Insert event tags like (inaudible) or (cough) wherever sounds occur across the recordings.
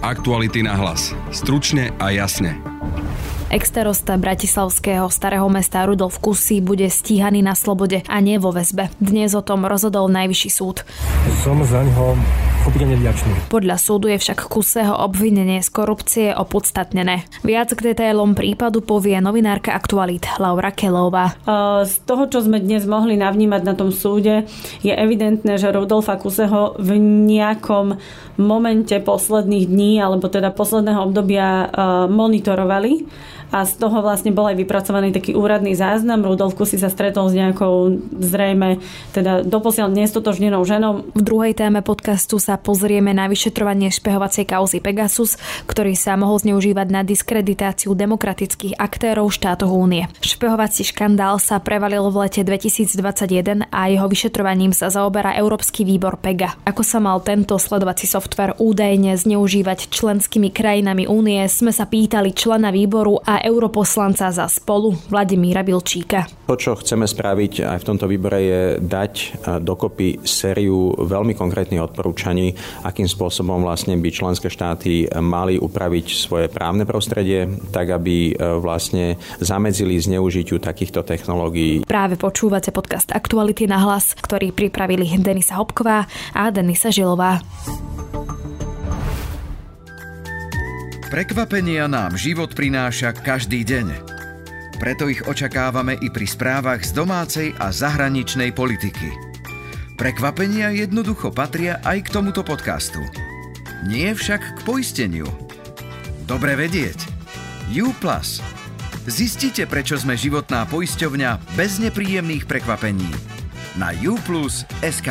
Aktuality na hlas. Stručne a jasne. Extarosta bratislavského starého mesta Rudolf Kusy bude stíhaný na slobode a nie vo väzbe. Dnes o tom rozhodol najvyšší súd. Som za ňoho úprimne vďačný. Podľa súdu je však Kuseho obvinenie z korupcie opodstatnené. Viac k detailom prípadu povie novinárka Aktualit Laura Kelová. Z toho, čo sme dnes mohli navnímať na tom súde, je evidentné, že Rudolfa Kuseho v nejakom momente posledných dní alebo teda posledného obdobia monitorovali a z toho vlastne bol aj vypracovaný taký úradný záznam. Rudolf Kusy sa stretol s nejakou zrejme teda doposiaľ nestotožnenou ženou. V druhej téme podcastu sa pozrieme na vyšetrovanie špehovacej kauzy Pegasus, ktorý sa mohol zneužívať na diskreditáciu demokratických aktérov štátov únie. Špehovací škandál sa prevalil v lete 2021 a jeho vyšetrovaním sa zaoberá Európsky výbor PEGA. Ako sa mal tento sledovací software údajne zneužívať členskými krajinami únie, sme sa pýtali člena výboru a europoslanca za spolu Vladimíra Bilčíka. To, čo chceme spraviť aj v tomto výbore je dať dokopy sériu veľmi konkrétnych odporúčaní, akým spôsobom vlastne by členské štáty mali upraviť svoje právne prostredie, tak aby e, vlastne zamedzili zneužitiu takýchto technológií. Práve počúvate podcast Aktuality na hlas, ktorý pripravili Denisa Hopková a Denisa Žilová. Prekvapenia nám život prináša každý deň. Preto ich očakávame i pri správach z domácej a zahraničnej politiky. Prekvapenia jednoducho patria aj k tomuto podcastu. Nie však k poisteniu. Dobre vedieť. U+. Zistite, prečo sme životná poisťovňa bez nepríjemných prekvapení. Na uplus.sk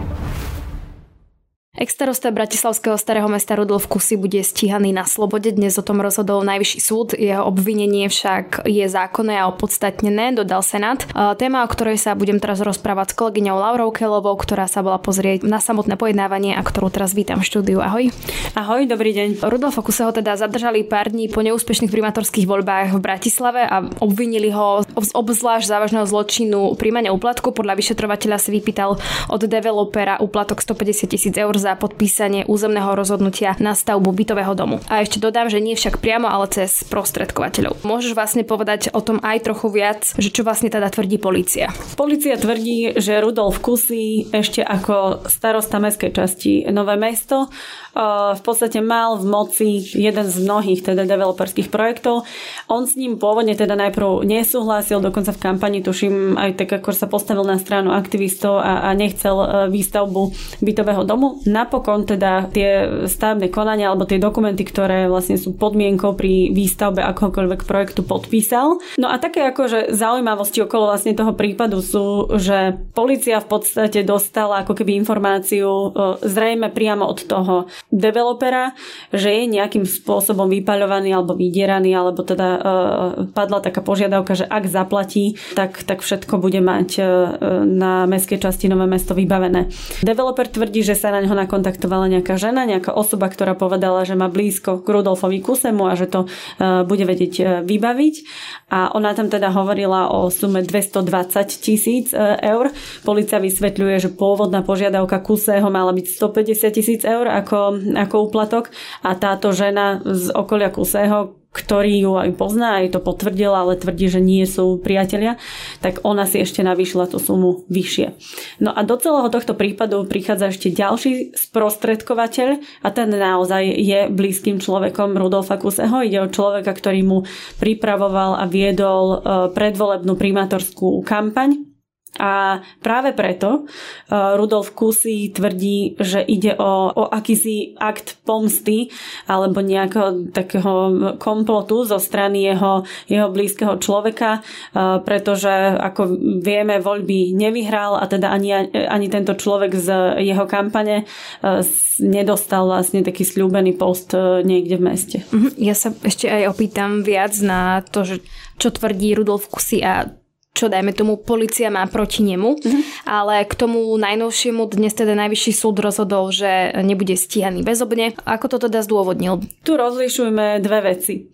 Extarosta Bratislavského starého mesta Rudolf Kusy bude stíhaný na slobode. Dnes o tom rozhodol najvyšší súd. Jeho obvinenie však je zákonné a opodstatnené, dodal Senát. Téma, o ktorej sa budem teraz rozprávať s kolegyňou Laurou Kelovou, ktorá sa bola pozrieť na samotné pojednávanie a ktorú teraz vítam v štúdiu. Ahoj. Ahoj, dobrý deň. Rudolfa Kuseho teda zadržali pár dní po neúspešných primátorských voľbách v Bratislave a obvinili ho z obzvlášť závažného zločinu príjmania úplatku. Podľa vyšetrovateľa si vypýtal od developera úplatok 150 tisíc eur za za podpísanie územného rozhodnutia na stavbu bytového domu. A ešte dodám, že nie však priamo, ale cez prostredkovateľov. Môžeš vlastne povedať o tom aj trochu viac, že čo vlastne teda tvrdí policia? Polícia tvrdí, že Rudolf Kusy ešte ako starosta mestskej časti Nové mesto v podstate mal v moci jeden z mnohých teda developerských projektov. On s ním pôvodne teda najprv nesúhlasil, dokonca v kampani tuším aj tak, ako sa postavil na stranu aktivistov a, a nechcel e, výstavbu bytového domu. Napokon teda tie stavebné konania alebo tie dokumenty, ktoré vlastne sú podmienkou pri výstavbe akokoľvek projektu podpísal. No a také akože zaujímavosti okolo vlastne toho prípadu sú, že policia v podstate dostala ako keby informáciu e, zrejme priamo od toho developera, že je nejakým spôsobom vypaľovaný alebo vydieraný, alebo teda uh, padla taká požiadavka, že ak zaplatí, tak, tak všetko bude mať uh, na mestskej časti Nové mesto vybavené. Developer tvrdí, že sa na neho nakontaktovala nejaká žena, nejaká osoba, ktorá povedala, že má blízko k Rudolfovi Kusemu a že to uh, bude vedieť uh, vybaviť. A ona tam teda hovorila o sume 220 tisíc eur. Polícia vysvetľuje, že pôvodná požiadavka Kuseho mala byť 150 tisíc eur ako ako úplatok a táto žena z okolia Kusého, ktorý ju aj pozná, aj to potvrdila, ale tvrdí, že nie sú priatelia, tak ona si ešte navýšila tú sumu vyššie. No a do celého tohto prípadu prichádza ešte ďalší sprostredkovateľ a ten naozaj je blízkym človekom Rudolfa Kuseho. Ide o človeka, ktorý mu pripravoval a viedol e, predvolebnú primátorskú kampaň a práve preto uh, Rudolf Kusy tvrdí, že ide o, o akýsi akt pomsty alebo nejakého takého komplotu zo strany jeho, jeho blízkeho človeka, uh, pretože ako vieme, voľby nevyhral a teda ani, ani tento človek z jeho kampane uh, nedostal vlastne taký slúbený post niekde v meste. Mhm. Ja sa ešte aj opýtam viac na to, že čo tvrdí Rudolf Kusy a čo dajme tomu policia má proti nemu, mm-hmm. ale k tomu najnovšiemu dnes teda najvyšší súd rozhodol, že nebude stíhaný bezobne. Ako to teda zdôvodnil? Tu rozlišujeme dve veci.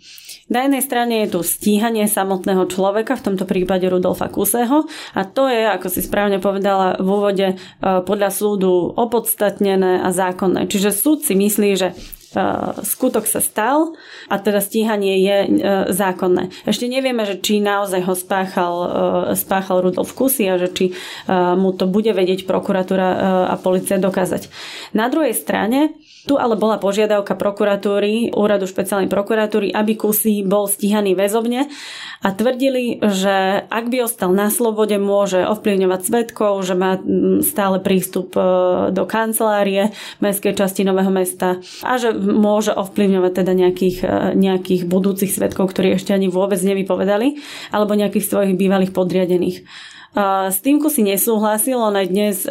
Na jednej strane je tu stíhanie samotného človeka, v tomto prípade Rudolfa Kuseho a to je, ako si správne povedala v úvode, e, podľa súdu opodstatnené a zákonné. Čiže súd si myslí, že skutok sa stal a teda stíhanie je e, zákonné. Ešte nevieme, že či naozaj ho spáchal, e, spáchal Rudolf Kusy a že či mu to bude vedieť prokuratúra a policia dokázať. Na druhej strane tu ale bola požiadavka prokuratúry, úradu špeciálnej prokuratúry, aby Kusy bol stíhaný väzobne a tvrdili, že ak by ostal na slobode, môže ovplyvňovať svetkov, že má stále prístup do kancelárie mestskej časti Nového mesta a že môže ovplyvňovať teda nejakých, e, nejakých budúcich svetkov, ktorí ešte ani vôbec nevypovedali, alebo nejakých svojich bývalých podriadených. S týmku si nesúhlasil, on aj dnes, e,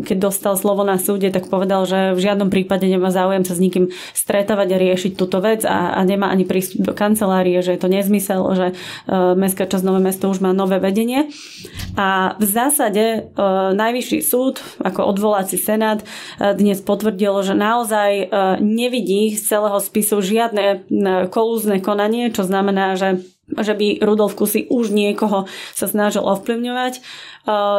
keď dostal slovo na súde, tak povedal, že v žiadnom prípade nemá záujem sa s nikým stretávať a riešiť túto vec a, a nemá ani prístup do kancelárie, že je to nezmysel, že e, Mestská časť Nové mesto už má nové vedenie. A v zásade e, Najvyšší súd, ako odvolací senát, dnes potvrdil, že naozaj nevidí z celého spisu žiadne kolúzne konanie, čo znamená, že že by Rudolf Kusy už niekoho sa snažil ovplyvňovať.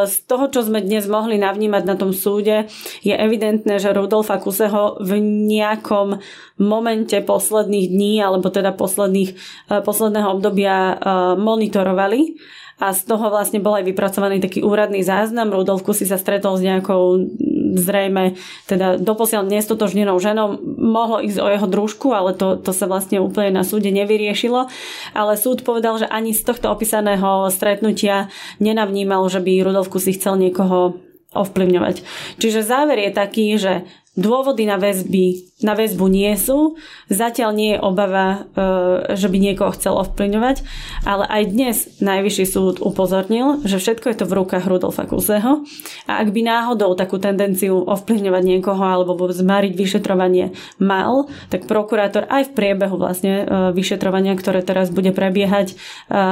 Z toho, čo sme dnes mohli navnímať na tom súde, je evidentné, že Rudolfa Kuseho v nejakom momente posledných dní, alebo teda posledných, posledného obdobia monitorovali a z toho vlastne bol aj vypracovaný taký úradný záznam. Rudolf Kusy sa stretol s nejakou zrejme teda doposiaľ nestotožnenou ženou. Mohlo ísť o jeho družku, ale to, to sa vlastne úplne na súde nevyriešilo. Ale súd povedal, že ani z tohto opísaného stretnutia nenavnímal, že by Rudolf Kusy chcel niekoho ovplyvňovať. Čiže záver je taký, že Dôvody na väzby na väzbu nie sú. Zatiaľ nie je obava, e, že by niekoho chcel ovplyvňovať, ale aj dnes Najvyšší súd upozornil, že všetko je to v rukách Rudolfa Kuseho a ak by náhodou takú tendenciu ovplyvňovať niekoho alebo zmariť vyšetrovanie mal, tak prokurátor aj v priebehu vlastne e, vyšetrovania, ktoré teraz bude prebiehať, e,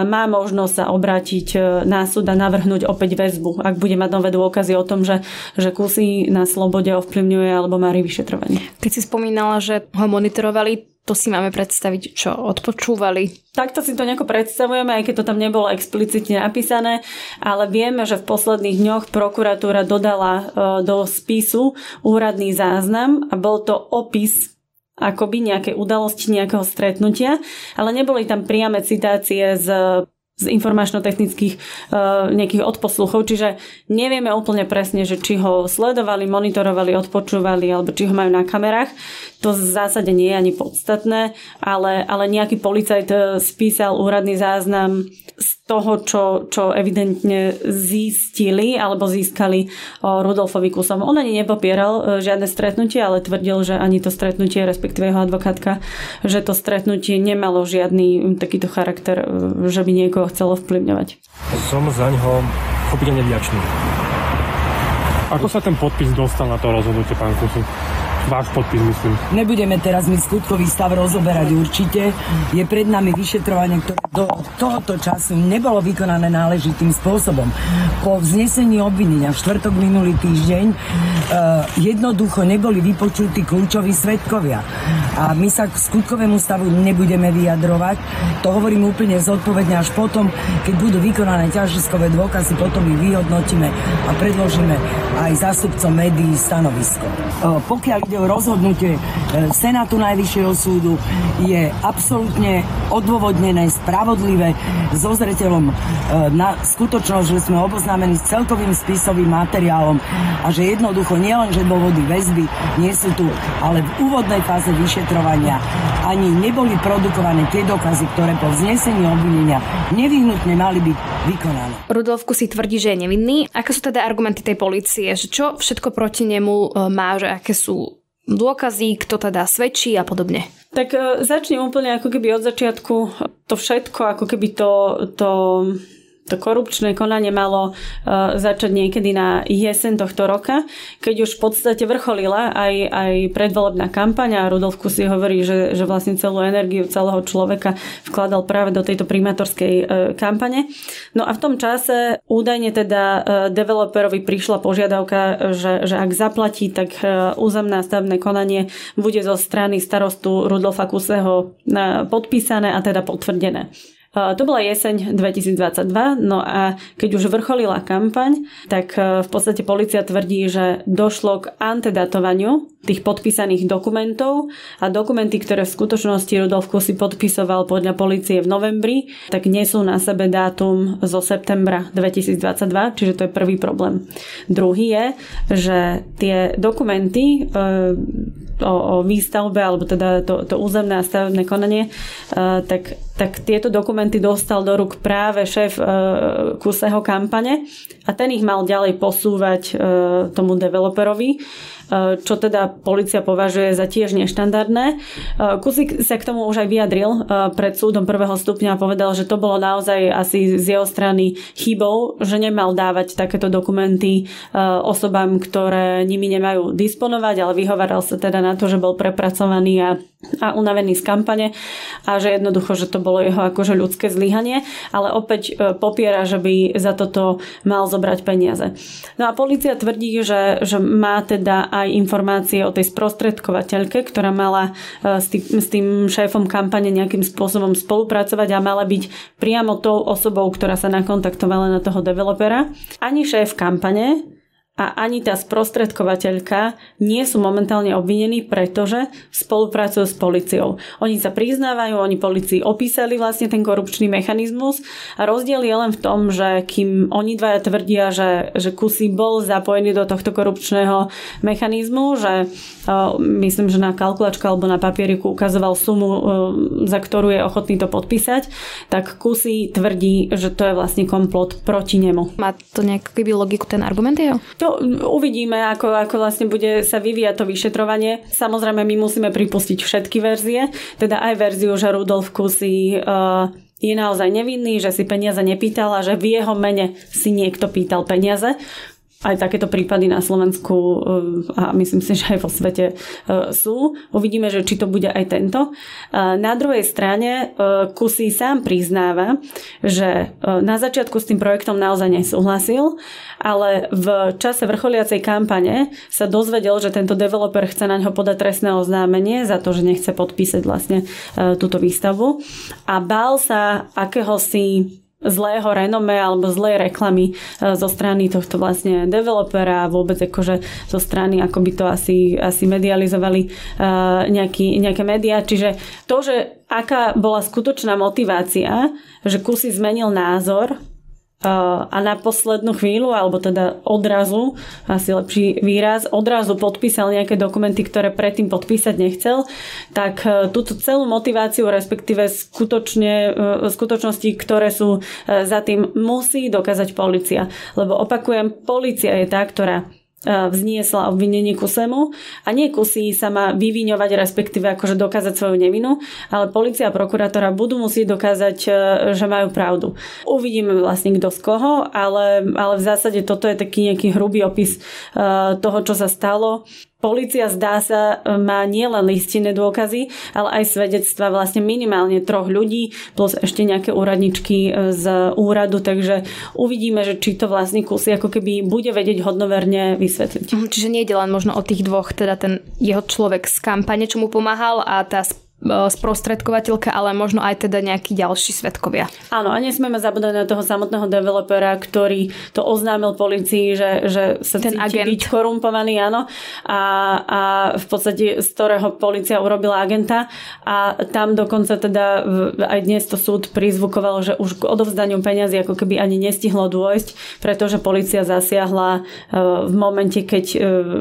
má možnosť sa obrátiť na súd a navrhnúť opäť väzbu, ak bude mať nové dôkazy o tom, že, že Kusy na slobode ovplyvňuje alebo Mári vyšetrovanie. Keď si spomínala, že ho monitorovali, to si máme predstaviť, čo odpočúvali. Takto si to nejako predstavujeme, aj keď to tam nebolo explicitne napísané, ale vieme, že v posledných dňoch prokuratúra dodala e, do spisu úradný záznam a bol to opis akoby nejaké udalosti, nejakého stretnutia, ale neboli tam priame citácie z z informačno-technických uh, nejakých odposluchov, čiže nevieme úplne presne, že či ho sledovali, monitorovali, odpočúvali alebo či ho majú na kamerách. To v zásade nie je ani podstatné, ale, ale nejaký policajt e, spísal úradný záznam z toho, čo, čo evidentne zistili alebo získali o Rudolfovi Kusom. On ani nepopieral e, žiadne stretnutie, ale tvrdil, že ani to stretnutie, respektíve jeho advokátka, že to stretnutie nemalo žiadny takýto charakter, že by niekoho ho chcelo vplyvňovať. Som za ňoho chopiteľne vďačný. Ako sa ten podpis dostal na to rozhodnutie, pán Kusy? Váš podpis, myslím. Nebudeme teraz mi skutkový stav rozoberať určite. Je pred nami vyšetrovanie, ktoré do tohoto času nebolo vykonané náležitým spôsobom. Po vznesení obvinenia v štvrtok minulý týždeň uh, jednoducho neboli vypočutí kľúčoví svetkovia. A my sa k skutkovému stavu nebudeme vyjadrovať. To hovorím úplne zodpovedne až potom, keď budú vykonané ťažiskové dôkazy, potom ich vyhodnotíme a predložíme aj zástupcom médií stanovisko. Uh, pokiaľ ide rozhodnutie e, Senátu Najvyššieho súdu, je absolútne odôvodnené, spravodlivé, so zreteľom e, na skutočnosť, že sme oboznámení s celkovým spisovým materiálom a že jednoducho nielen, že dôvody väzby nie sú tu, ale v úvodnej fáze vyšetrovania ani neboli produkované tie dokazy, ktoré po vznesení obvinenia nevyhnutne mali byť vykonané. Rudolfku si tvrdí, že je nevinný. Aké sú teda argumenty tej policie? Že čo všetko proti nemu e, má, že aké sú dôkazy, kto teda svedčí a podobne. Tak e, začnem úplne ako keby od začiatku. To všetko, ako keby to, to To korupčné konanie malo uh, začať niekedy na jeseň tohto roka, keď už v podstate vrcholila aj, aj predvolebná kampaň a Rudolf Kusy hovorí, že, že vlastne celú energiu celého človeka vkladal práve do tejto primátorskej uh, kampane. No a v tom čase údajne teda uh, developerovi prišla požiadavka, že, že ak zaplatí, tak územné stavebné konanie bude zo strany starostu Rudolfa Kuseho podpísané a teda potvrdené. To bola jeseň 2022, no a keď už vrcholila kampaň, tak e, v podstate policia tvrdí, že došlo k antedatovaniu tých podpísaných dokumentov a dokumenty, ktoré v skutočnosti Rudolf Kusy podpisoval podľa policie v novembri, tak nesú na sebe dátum zo septembra 2022, čiže to je prvý problém. Druhý je, že tie dokumenty e, o, o výstavbe, alebo teda to, to územné a stavebné konanie, uh, tak, tak tieto dokumenty dostal do rúk práve šéf uh, Kuseho kampane a ten ich mal ďalej posúvať uh, tomu developerovi. Eh, čo teda policia považuje za tiež neštandardné. Kusik sa k tomu už aj vyjadril pred súdom prvého stupňa a povedal, že to bolo naozaj asi z jeho strany chybou, že nemal dávať takéto dokumenty osobám, ktoré nimi nemajú disponovať, ale vyhovaral sa teda na to, že bol prepracovaný a, a unavený z kampane a že jednoducho, že to bolo jeho akože ľudské zlyhanie, ale opäť popiera, že by za toto mal zobrať peniaze. No a policia tvrdí, že, že má teda aj informácie o tej sprostredkovateľke, ktorá mala e, s tým, s tým šéfom kampane nejakým spôsobom spolupracovať a mala byť priamo tou osobou, ktorá sa nakontaktovala na toho developera. Ani šéf kampane, a ani tá sprostredkovateľka nie sú momentálne obvinení, pretože spolupracujú s policiou. Oni sa priznávajú, oni policii opísali vlastne ten korupčný mechanizmus a rozdiel je len v tom, že kým oni dvaja tvrdia, že, že Kusy bol zapojený do tohto korupčného mechanizmu, že uh, myslím, že na kalkulačku alebo na papieriku ukazoval sumu, uh, za ktorú je ochotný to podpísať, tak Kusy tvrdí, že to je vlastne komplot proti nemu. Má to nejakú logiku ten argument jeho? To uvidíme, ako, ako vlastne bude sa vyvíjať to vyšetrovanie. Samozrejme, my musíme pripustiť všetky verzie, teda aj verziu, že Rudolf Kusy uh, je naozaj nevinný, že si peniaze nepýtal a že v jeho mene si niekto pýtal peniaze aj takéto prípady na Slovensku eh, a myslím si, (laughs) že aj vo svete eh, sú. Uvidíme, že či to bude aj tento. Eh, na druhej strane Kusy sám priznáva, že na začiatku s tým projektom naozaj nesúhlasil, ale v čase vrcholiacej kampane sa dozvedel, že tento developer chce na ňo podať trestné oznámenie za to, že nechce podpísať vlastne túto výstavu a bál sa akéhosi zlého renome alebo zlej reklamy e, zo strany tohto vlastne developera a vôbec akože zo strany, ako by to asi, asi medializovali e, nejaký, nejaké médiá. Čiže to, že aká bola skutočná motivácia, že Kusy zmenil názor a na poslednú chvíľu, alebo teda odrazu, asi lepší výraz, odrazu podpísal nejaké dokumenty, ktoré predtým podpísať nechcel, tak e, túto celú motiváciu, respektíve skutočne, e, skutočnosti, ktoré sú za tým, musí dokázať policia. Lebo opakujem, policia je tá, ktorá vzniesla obvinenie Kusemu a nie Kusy sa má vyviňovať, respektíve akože dokázať svoju nevinu, ale policia a prokurátora budú musieť dokázať, e, že majú pravdu. Uvidíme vlastne kto z koho, ale, ale v zásade toto je taký nejaký hrubý opis e, toho, čo sa stalo. Polícia zdá sa má nielen listinné dôkazy, ale aj svedectva vlastne minimálne troch ľudí plus ešte nejaké úradničky e, z úradu, takže uvidíme, že či to vlastne kusy ako keby bude vedieť hodnoverne vysvetliť. Mhm, čiže nie je len možno o tých dvoch, teda ten jeho človek z kampane, čo mu pomáhal a tá sprostredkovateľka, ale možno aj teda nejakí ďalší svetkovia. Áno, a nesmieme zabúdať na toho samotného developera, ktorý to oznámil policii, že, že sa Ten cíti agent. byť korumpovaný, áno. A, a v podstate z ktorého policia urobila agenta a tam dokonca teda aj dnes to súd prizvukoval, že už k odovzdaniu peniazy ako keby ani nestihlo dôjsť, pretože policia zasiahla e, v momente, keď e,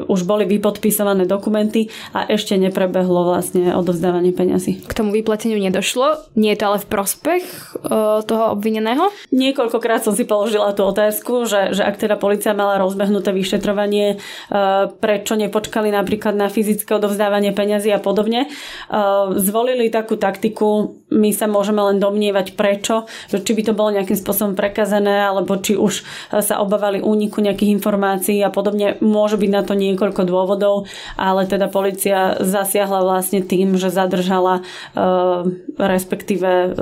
už boli vypodpisované dokumenty a ešte neprebehlo vlastne odovzdávanie peniazy peňazí. K tomu vyplateniu nedošlo. Nie je to ale v prospech uh, toho obvineného? Niekoľkokrát som si položila tú otázku, že, že ak teda policia mala rozbehnuté vyšetrovanie, uh, prečo nepočkali napríklad na fyzické odovzdávanie peňazí a podobne. Uh, zvolili takú taktiku, my sa môžeme len domnievať prečo, že či by to bolo nejakým spôsobom prekazené, alebo či už sa obávali úniku nejakých informácií a podobne. Môže byť na to niekoľko dôvodov, ale teda policia zasiahla vlastne tým, že zadržala respektíve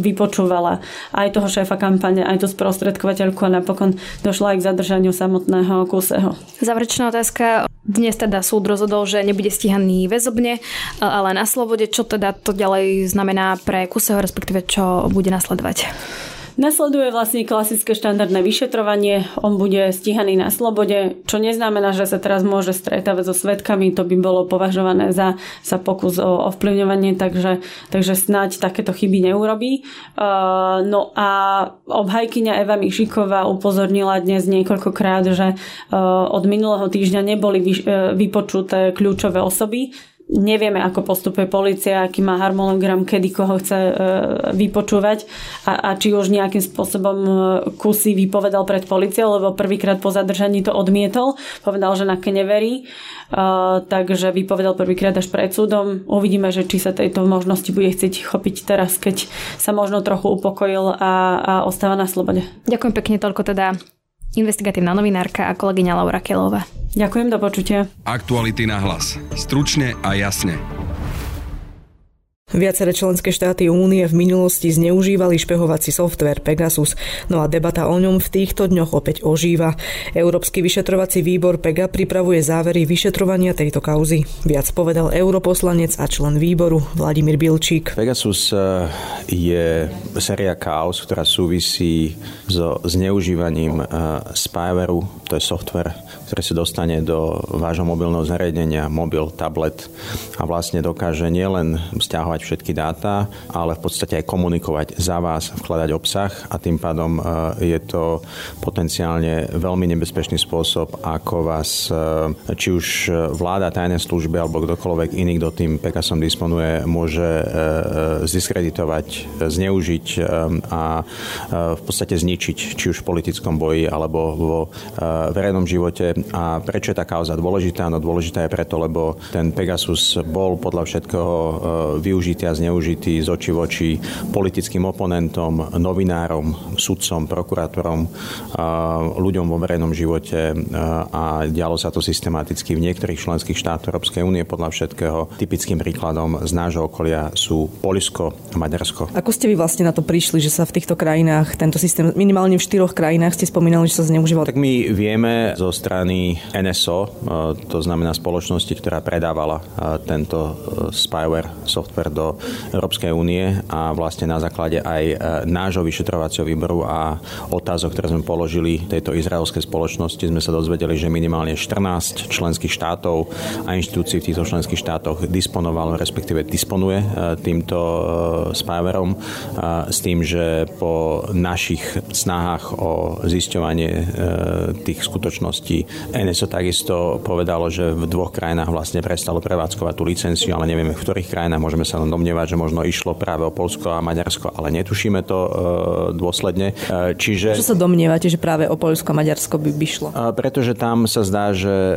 vypočúvala aj toho šéfa kampane, aj tú sprostredkovateľku a napokon došla aj k zadržaniu samotného Kuseho. Záverečná otázka. Dnes teda súd rozhodol, že nebude stíhaný väzobne, ale na slobode. Čo teda to ďalej znamená pre Kuseho, respektíve čo bude nasledovať? Nasleduje vlastne klasické štandardné vyšetrovanie, on bude stíhaný na slobode, čo neznamená, že sa teraz môže stretávať so svetkami, to by bolo považované za, za pokus o ovplyvňovanie, takže, takže snáď takéto chyby neurobí. Uh, no a obhajkyňa Eva Mišiková upozornila dnes niekoľkokrát, že uh, od minulého týždňa neboli vy, uh, vypočuté kľúčové osoby, nevieme, ako postupuje policia, aký má harmonogram, kedy koho chce e, vypočúvať a, a či už nejakým spôsobom e, kusy vypovedal pred policiou, lebo prvýkrát po zadržaní to odmietol, povedal, že na neverí, uh, takže vypovedal prvýkrát až pred súdom. Uvidíme, že či sa tejto možnosti bude chcieť chopiť teraz, keď sa možno trochu upokojil a, a ostáva na slobode. Ďakujem pekne toľko teda investigatívna novinárka a kolegyňa Laura Kelová. Ďakujem, do počutia. Aktuality na hlas. Stručne a jasne. Viaceré členské štáty únie v minulosti zneužívali špehovací software Pegasus, no a debata o ňom v týchto dňoch opäť ožíva. Európsky vyšetrovací výbor PEGA pripravuje závery vyšetrovania tejto kauzy. Viac povedal europoslanec a člen výboru Vladimír Bilčík. Pegasus eh, je séria kauz, ktorá súvisí so zneužívaním eh, spywareu, to je software, ktorý sa dostane do vášho mobilného zariadenia, mobil, tablet a vlastne dokáže nielen stiahovať všetky dáta, ale v podstate aj komunikovať za vás, vkladať obsah a tým pádom e, je to potenciálne veľmi nebezpečný spôsob, ako vás, e, či už vláda, tajné služby alebo kdokoľvek iný, kto tým Pegasom disponuje, môže e, zdiskreditovať, zneužiť a v podstate zničiť, či už v politickom boji alebo vo verejnom živote. A prečo je tá kauza dôležitá? No dôležitá je preto, lebo ten Pegasus bol podľa všetkého využitý využitý a zneužitý z oči voči politickým oponentom, novinárom, sudcom, prokurátorom, ľuďom vo verejnom živote a dialo sa to systematicky v niektorých členských štátoch Európskej únie podľa všetkého. Typickým príkladom z nášho okolia sú Polisko a Maďarsko. Ako ste vy vlastne na to prišli, že sa v týchto krajinách tento systém, minimálne v štyroch krajinách ste spomínali, že sa zneužíval? Tak my vieme zo strany NSO, to znamená spoločnosti, ktorá predávala tento spyware software do Európskej únie a vlastne na základe aj e, nášho vyšetrovacieho výboru a otázok, ktoré sme položili tejto izraelskej spoločnosti, sme sa dozvedeli, že minimálne 14 členských štátov a inštitúcií v týchto členských štátoch disponovalo, respektíve disponuje e, týmto e, spyverom s tým, že po našich snahách o zisťovanie tých skutočností NSO takisto povedalo, že v dvoch krajinách vlastne prestalo prevádzkovať tú licenciu, ale nevieme v ktorých krajinách, môžeme sa len domnievať, že možno išlo práve o Polsko a Maďarsko, ale netušíme to e, dôsledne. E, čiže... Čo sa domnievate, že práve o Polsko a Maďarsko by, by šlo? Pretože tam sa zdá, že e,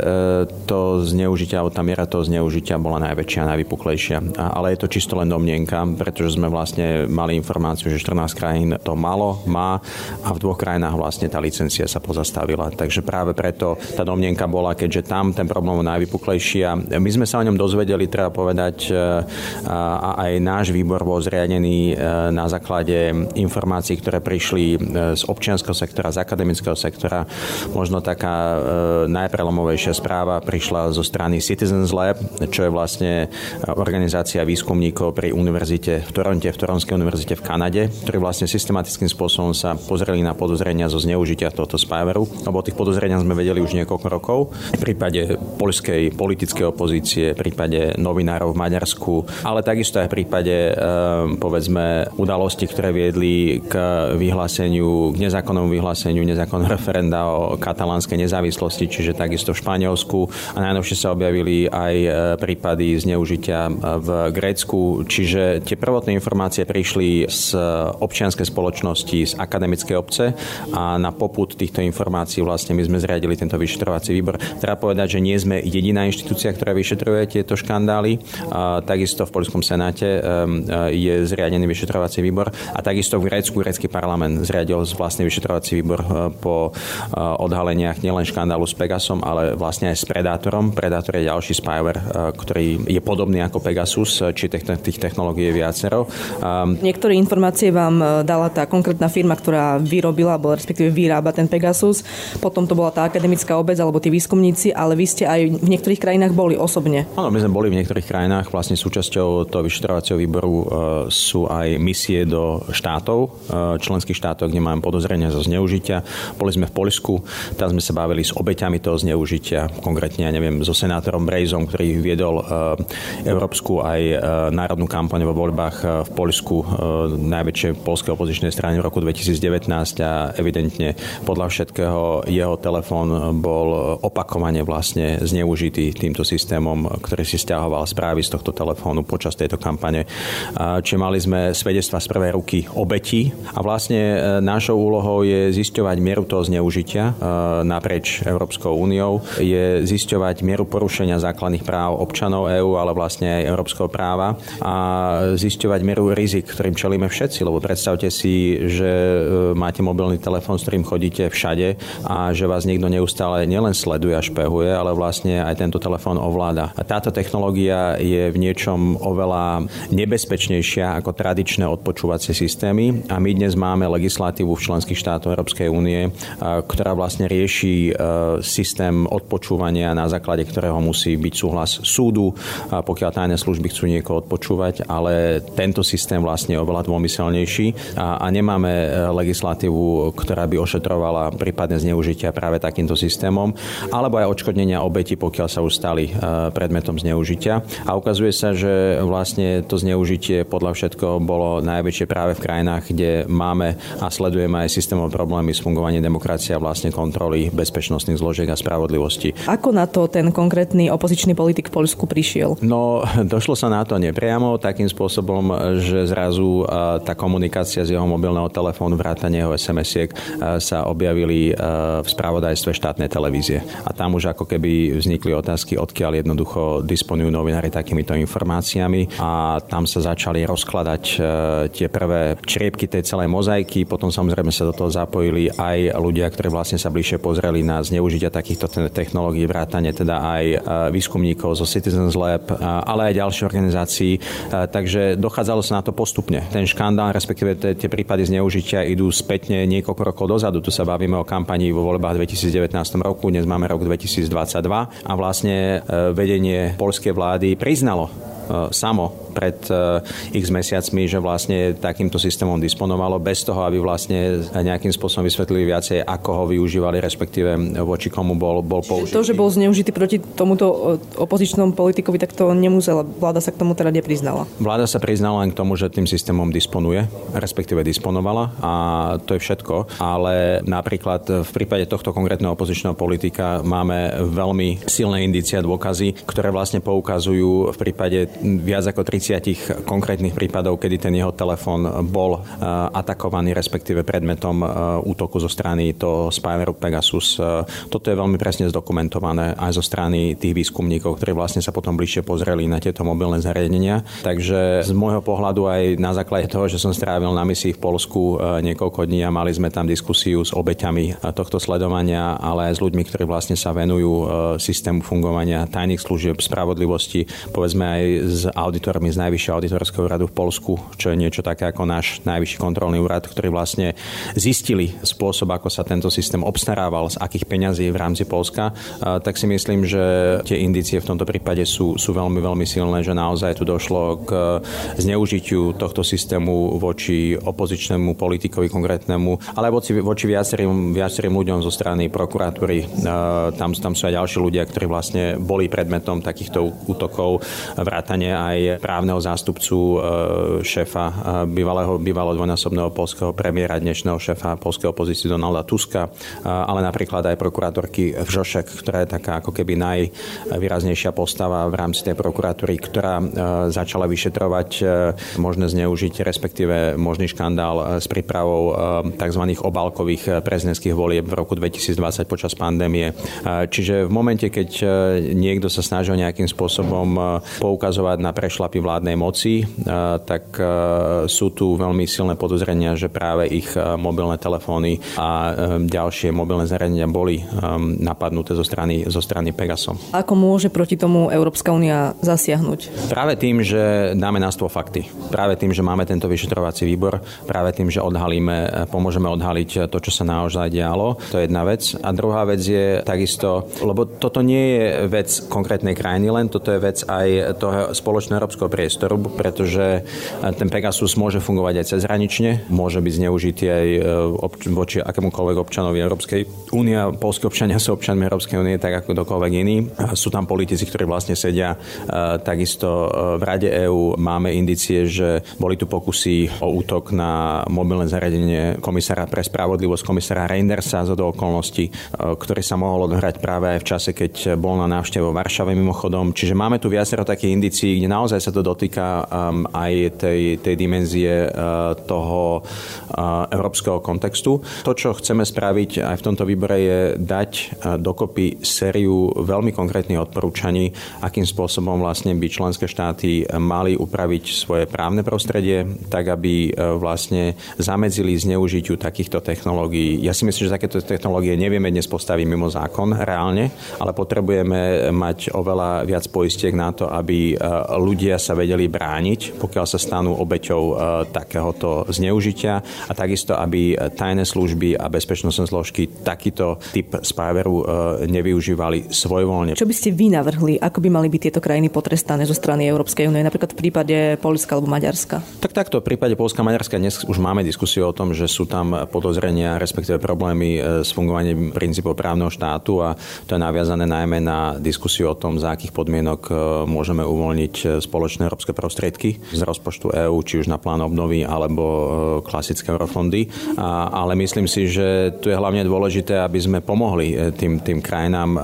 to zneužitia, alebo tá miera toho zneužitia bola najväčšia, najvypuklejšia. Ale je to čisto len domnienka, pretože sme vlastne mali informáciu, že 14 krajín to malo, má a v dvoch krajinách vlastne tá licencia sa pozastavila. Takže práve preto tá domnienka bola, keďže tam ten problém bol najvypuklejší a my sme sa o ňom dozvedeli, treba povedať, a aj náš výbor bol zriadený e, na základe informácií, ktoré prišli e, z občianského sektora, z akademického sektora. Možno taká e, najprelomovejšia správa prišla zo strany Citizens Lab, čo je vlastne organizácia výskumníkov pri univerzite v Toronte, v Toronskej univerzite v Kanade, ktorí vlastne systematickým spôsobom sa pozreli na podozrenia zo zneužitia tohto spyveru, lebo o tých podozreniach sme vedeli už niekoľko rokov. V prípade poľskej politickej opozície, v prípade novinárov v Maďarsku, ale takisto aj v prípade povedzme udalosti, ktoré viedli k vyhláseniu, k nezákonnému vyhláseniu nezákonného referenda o katalánskej nezávislosti, čiže takisto v Španielsku a najnovšie sa objavili aj prípady zneužitia v Grécku, čiže tie prvotné informácie prišli z občianskej spoločnosti, z akademickej obce a na poput týchto informácií vlastne my sme zriadili tento vyšetrovací výbor. Treba povedať, že nie sme jediná inštitúcia, ktorá vyšetruje tieto škandály. Takisto v Polskom senáte je zriadený vyšetrovací výbor a takisto v Grécku grécky parlament zriadil vlastný vyšetrovací výbor po odhaleniach nielen škandálu s Pegasom, ale vlastne aj s Predátorom. Predátor je ďalší spyware, ktorý je podobný ako Pegasus, či tých technológií je viacero. Niektoré informácie vám dala tá konkrétna firma, ktorá vyrobila, alebo respektíve vyrába ten Pegasus. Potom to bola tá akademická obec alebo tí výskumníci, ale vy ste aj v niektorých krajinách boli osobne. Áno, my sme boli v niektorých krajinách. Vlastne súčasťou toho vyšetrovacieho výboru e, sú aj misie do štátov, e, členských štátov, kde máme podozrenia zo zneužitia. Boli sme v Poľsku, tam sme sa bavili s obeťami toho zneužitia, konkrétne, ja neviem, so senátorom Brejzom, ktorý viedol e, európsku aj národnú kampaň vo voľbách v Poľsku, najväčšej polskej opozičnej strany v roku 2019 a evidentne podľa všetkého jeho telefón bol opakovane vlastne zneužitý týmto systémom, ktorý si stiahoval správy z tohto telefónu počas tejto kampane. Čiže mali sme svedectva z prvej ruky obeti? A vlastne e, našou úlohou je zisťovať mieru toho zneužitia e, naprieč Európskou úniou, je zisťovať mieru porušenia základných práv občanov EÚ, ale vlastne aj európskeho práva. A zisťovať mieru rizik, ktorým čelíme všetci, lebo predstavte si, že e, máte mobilný telefón, s ktorým chodíte všade a že vás niekto neustále nielen sleduje a špehuje, ale vlastne aj tento telefón ovláda. A táto technológia je v niečom oveľa nebezpečnejšia ako tradičné odpočúvacie systémy. A my dnes máme legislatívu v členských štátoch Európskej únie, ktorá vlastne rieši e, systém odpočúvania, na základe ktorého musí byť súhlas súdu, pokiaľ tajné služby chcú niekoho odpočúvať, ale tento systém vlastne je oveľa dômyselnejší. A, a nemáme e, legislatívu, ktorá by ošetrovala prípadne zneužitia práve takýmto systémom, alebo aj odškodnenia obeti, pokiaľ sa už stali e, predmetom zneužitia. A ukazuje sa, že vlastne to zneužitie podľa všetkoho bolo najväčšie práve v krajinách, kde máme a sledujeme aj systémové problémy s fungovaním demokracie a vlastne kontroly bezpečnostných zložiek a spravodlivosti. Ako na to ten konkrétny opozičný politik v Polsku prišiel? No, (laughs) došlo sa na to nepriamo, takým spôsobom, že zrazu e, tá komunikácia z jeho mobilného telefónu, vrátane jeho SMS-iek sa objavili v spravodajstve štátnej televízie. A tam už ako keby vznikli otázky, odkiaľ jednoducho disponujú novinári takýmito informáciami a tam sa začali rozkladať tie prvé čriepky tej celej mozaiky, potom samozrejme sa do toho zapojili aj ľudia, ktorí vlastne sa bližšie pozreli na zneužitia takýchto technológií, vrátane teda aj výskumníkov zo Citizens Lab, ale aj ďalších organizácií. Takže dochádzalo sa na to postupne. Ten škandál, respektíve tie prípady zneužitia idú spätne niekoľko rokov dozadu. Tu sa bavíme o kampanii vo voľbách 2019 roku, dnes máme rok 2022 a vlastne e, vedenie polskej vlády priznalo samo pred eh, x mesiacmi, že vlastne takýmto systémom disponovalo bez toho, aby vlastne nejakým spôsobom vysvetlili viacej, ako ho využívali, respektíve voči komu bol, bol použitý. To, že bol zneužitý proti tomuto eh, opozičnom politikovi, tak to nemusela. Vláda sa k tomu teda nepriznala. Vláda sa priznala len k tomu, že tým systémom disponuje, respektíve disponovala a to je všetko. Ale napríklad v prípade tohto konkrétneho opozičného politika máme veľmi silné indície a dôkazy, ktoré vlastne poukazujú v prípade viac ako 30 30 konkrétnych prípadov, kedy ten jeho telefón bol e, atakovaný, respektíve predmetom e, útoku zo strany toho spyweru Pegasus. E, toto je veľmi presne zdokumentované aj zo strany tých výskumníkov, ktorí vlastne sa potom bližšie pozreli na tieto mobilné zariadenia. Takže z môjho pohľadu aj na základe toho, že som strávil na misii v Polsku niekoľko dní a mali sme tam diskusiu s obeťami tohto sledovania, ale aj s ľuďmi, ktorí vlastne sa venujú systému fungovania tajných služieb, spravodlivosti, povedzme aj s auditormi z Najvyššieho auditorského úradu v Polsku, čo je niečo také ako náš najvyšší kontrolný úrad, ktorí vlastne zistili spôsob, ako sa tento systém obstarával, z akých peňazí v rámci Polska, tak si myslím, že tie indície v tomto prípade sú, sú veľmi, veľmi silné, že naozaj tu došlo k zneužitiu tohto systému voči opozičnému politikovi konkrétnemu, ale voči, voči viacerým, viacerým ľuďom zo strany prokuratúry. Tam, tam sú aj ďalší ľudia, ktorí vlastne boli predmetom takýchto útokov, vrátane aj práv právneho zástupcu šéfa bývalého, bývalého dvojnásobného polského premiéra, dnešného šéfa polskej opozície Donalda Tuska, ale napríklad aj prokurátorky Vžošek, ktorá je taká ako keby najvýraznejšia postava v rámci tej prokuratúry, ktorá začala vyšetrovať možné zneužitie, respektíve možný škandál s prípravou tzv. obálkových prezidentských volieb v roku 2020 počas pandémie. Čiže v momente, keď niekto sa snažil nejakým spôsobom poukazovať na prešlapy vládnej moci, tak sú tu veľmi silné podozrenia, že práve ich mobilné telefóny a ďalšie mobilné zariadenia boli napadnuté zo strany, zo strany Pegasom. Ako môže proti tomu Európska únia zasiahnuť? Práve tým, že dáme na stôl fakty. Práve tým, že máme tento vyšetrovací výbor, práve tým, že odhalíme, pomôžeme odhaliť to, čo sa naozaj dialo. To je jedna vec. A druhá vec je takisto, lebo toto nie je vec konkrétnej krajiny, len toto je vec aj toho spoločného európskeho priestoru, pretože ten Pegasus môže fungovať aj cezhranične, môže byť zneužitý aj e, voči akémukoľvek občanovi Európskej únie. Polskí občania sú občanmi Európskej únie tak ako kdokoľvek iný. Sú tam politici, ktorí vlastne sedia e, takisto e, v Rade EÚ. Máme indicie, že boli tu pokusy o útok na mobilné zariadenie komisára pre spravodlivosť, komisára Reindersa zo do okolností, ktorý sa mohol odohrať práve aj v čase, keď bol na návštevu v Varšave mimochodom. Čiže máme tu viacero takých indicií, kde naozaj sa to dotýka um, aj tej, tej dimenzie uh, toho uh, európskeho kontextu. To, čo chceme spraviť aj v tomto výbore, je dať uh, dokopy sériu veľmi konkrétnych odporúčaní, akým spôsobom vlastne by členské štáty mali upraviť svoje právne prostredie, tak aby vlastne zamedzili zneužitiu takýchto technológií. Ja si myslím, že takéto technológie nevieme dnes postaviť mimo zákon reálne, ale potrebujeme mať oveľa viac poistiek na to, aby ľudia sa vedeli brániť, pokiaľ sa stanú obeťou takéhoto zneužitia a takisto, aby tajné služby a bezpečnostné zložky takýto typ spáveru nevyužívali svojvoľne. Čo by ste vy navrhli, ako by mali byť tieto krajiny potrestané zo strany Európskej únie, napríklad v prípade Polska alebo Maďarska? Tak takto, v prípade Polska a Maďarska dnes už máme diskusiu o tom, že sú tam podozrenia, respektíve problémy s fungovaním princípov právneho štátu a to je naviazané najmä na diskusiu o tom, za akých podmienok môžeme uvoľniť e, spoločné európske prostriedky z rozpočtu EÚ, či už na plán obnovy alebo klasické eurofondy. Ale myslím si, že tu je hlavne dôležité, aby sme pomohli tým, tým krajinám.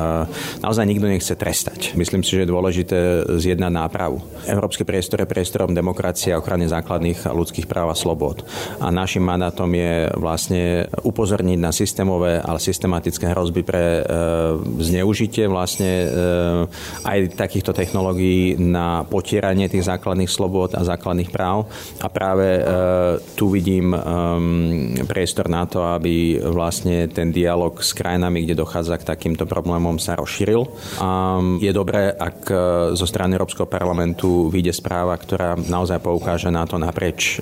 Naozaj nikto nechce trestať. Myslím si, že je dôležité zjednať nápravu. Európsky priestor je priestorom demokracie a ochrany základných ľudských práv a slobod. A našim mandátom je vlastne upozorniť na systémové, ale systematické hrozby pre e, zneužitie vlastne e, aj takýchto technológií na potieranie tých základných slobod a základných práv. A práve e, tu vidím e, priestor na to, aby vlastne ten dialog s krajinami, kde dochádza k takýmto problémom, sa rozšíril. Je dobré, ak e, zo strany Európskeho parlamentu vyjde správa, ktorá naozaj poukáže na to naprieč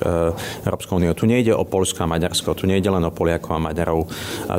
Európskou úniou. Tu nejde o Polsko a Maďarsko, tu nejde len o Poliakov a Maďarov.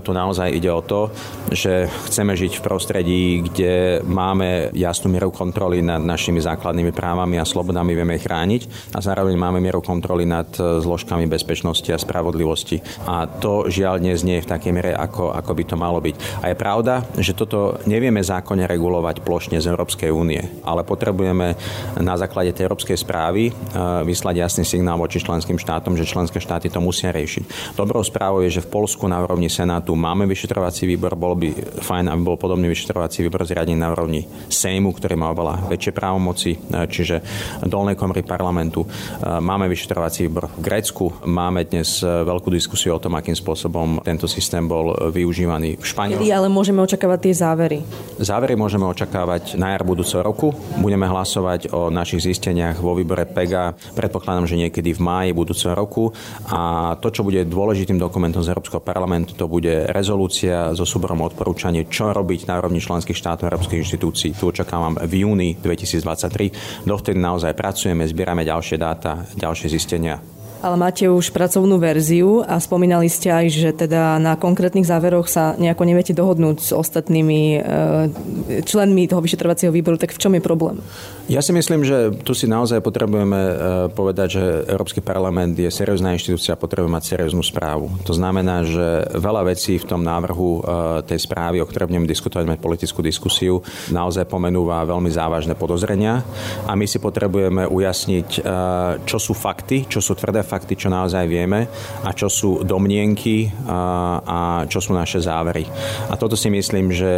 Tu naozaj ide o to, že chceme žiť v prostredí, kde máme jasnú mieru kontroly nad našimi základnými právami a slobodami, vieme chrániť a zároveň máme mieru kontroly nad e, zložkami bezpečnosti a spravodlivosti. A to žiaľ dnes nie je v takej miere, ako, ako by to malo byť. A je pravda, že toto nevieme zákonne regulovať plošne z Európskej únie, ale potrebujeme na základe tej európskej správy e, vyslať jasný signál voči členským štátom, že členské štáty to musia riešiť. Dobrou správou je, že v Polsku na úrovni Senátu máme vyšetrovací výbor, bolo by fajn, aby bol podobný vyšetrovací výbor zriadený na úrovni Sejmu, ktorý má oveľa väčšie právomoci, e, čiže dolnej komory parlamentu. E, máme vyšetrovací výbor v Grécku, máme dnes e, veľkú diskusiu o tom, akým spôsobom tento systém bol využívaný v Španielsku. Kedy ale môžeme očakávať tie závery? Závery môžeme očakávať na jar budúceho roku. Budeme hlasovať o našich zisteniach vo výbore PEGA. Predpokladám, že niekedy v máji budúceho roku. A to, čo bude dôležitým dokumentom z Európskeho parlamentu, to bude rezolúcia so súborom odporúčanie, čo robiť na úrovni členských štátov Európskej inštitúcií. Tu očakávam v júni 2023. Dovtedy naozaj pracujeme, zbierame ďalšie dáta, ďalšie zistenia. Ale máte už pracovnú verziu a spomínali ste aj, že teda na konkrétnych záveroch sa nejako neviete dohodnúť s ostatnými e, členmi toho vyšetrovacieho výboru, tak v čom je problém? Ja si myslím, že tu si naozaj potrebujeme e, povedať, že Európsky parlament je seriózna inštitúcia a potrebuje mať serióznu správu. To znamená, že veľa vecí v tom návrhu e, tej správy, o ktorej budeme diskutovať, mať politickú diskusiu, naozaj pomenúva veľmi závažné podozrenia a my si potrebujeme ujasniť, čo sú fakty, čo sú tvrdé fakty, čo naozaj vieme a čo sú domnienky a čo sú naše závery. A toto si myslím, že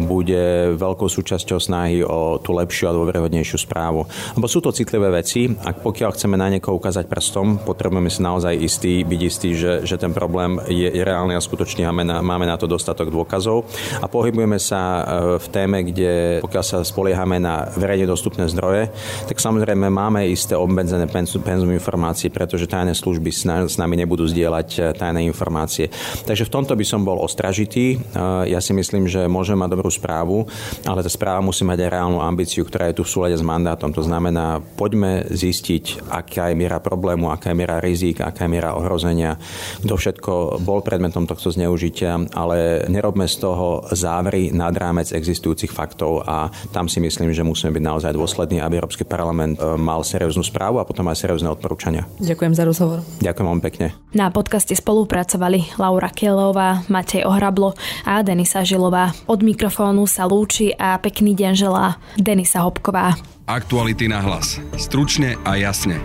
bude veľkou súčasťou snahy o tú lepšiu a dôveryhodnejšiu správu. Lebo sú to citlivé veci. Ak pokiaľ chceme na niekoho ukázať prstom, potrebujeme si naozaj istý, byť istý, že, že ten problém je, je reálny a skutočný a máme na, to dostatok dôkazov. A pohybujeme sa e, v téme, kde pokiaľ sa spoliehame na verejne dostupné zdroje, tak samozrejme máme isté obmedzené penzum informácií, pretože tajné služby s nami nebudú zdieľať e, tajné informácie. Takže v tomto by som bol ostražitý. E, ja si myslím, že môžeme mať dobrú správu, ale tá správa musí mať aj reálnu ambíciu, ktorá je tu v súlade s mandátom. To znamená, poďme zistiť, aká je miera problému, aká je miera rizik, aká je miera ohrozenia, kto všetko bol predmetom tohto zneužitia, ale nerobme z toho závery nad rámec existujúcich faktov a tam si myslím, že musíme byť naozaj dôslední, aby Európsky parlament e, mal serióznu správu a potom aj seriózne odporúčania. Ďakujem za rozhovor. Ďakujem vám pekne. Na podcaste spolupracovali Laura Kielová, Matej Ohrablo a Denisa Žilová. Od mikrofónu sa lúči a pekný deň želá Denisa Hopková. Aktuality na hlas. Stručne a jasne.